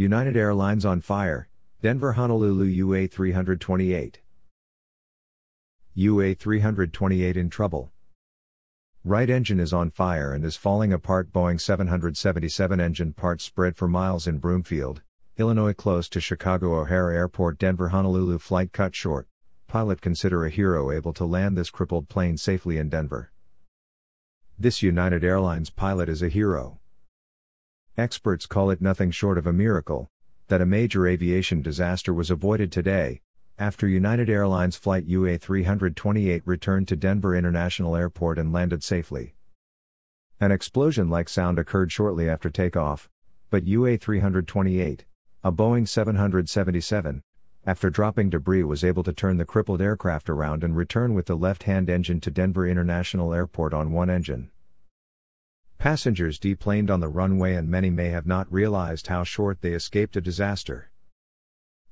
United Airlines on fire, Denver Honolulu UA 328. UA 328 in trouble. Right engine is on fire and is falling apart. Boeing 777 engine parts spread for miles in Broomfield, Illinois, close to Chicago O'Hare Airport. Denver Honolulu flight cut short. Pilot consider a hero able to land this crippled plane safely in Denver. This United Airlines pilot is a hero. Experts call it nothing short of a miracle that a major aviation disaster was avoided today, after United Airlines Flight UA 328 returned to Denver International Airport and landed safely. An explosion like sound occurred shortly after takeoff, but UA 328, a Boeing 777, after dropping debris was able to turn the crippled aircraft around and return with the left hand engine to Denver International Airport on one engine. Passengers deplaned on the runway and many may have not realized how short they escaped a disaster.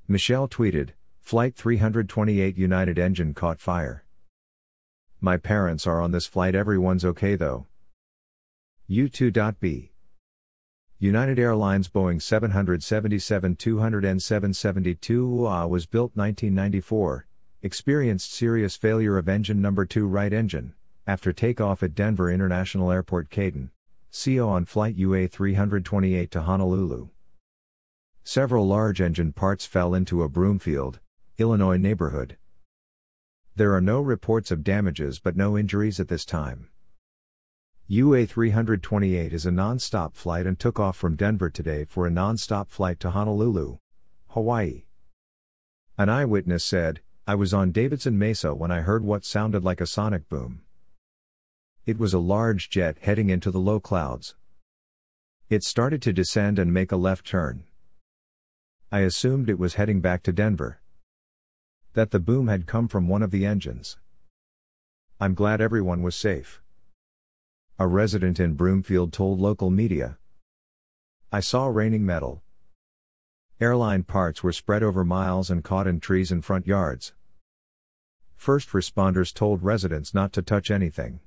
Michelle tweeted, Flight 328 United engine caught fire. My parents are on this flight, everyone's okay though. U2.B. United Airlines Boeing 777 200 772 UA was built 1994, experienced serious failure of engine number 2 right engine, after takeoff at Denver International Airport Caden. CO on Flight UA 328 to Honolulu. Several large engine parts fell into a Broomfield, Illinois neighborhood. There are no reports of damages but no injuries at this time. UA 328 is a non stop flight and took off from Denver today for a non stop flight to Honolulu, Hawaii. An eyewitness said, I was on Davidson Mesa when I heard what sounded like a sonic boom. It was a large jet heading into the low clouds. It started to descend and make a left turn. I assumed it was heading back to Denver. That the boom had come from one of the engines. I'm glad everyone was safe. A resident in Broomfield told local media. I saw raining metal. Airline parts were spread over miles and caught in trees and front yards. First responders told residents not to touch anything.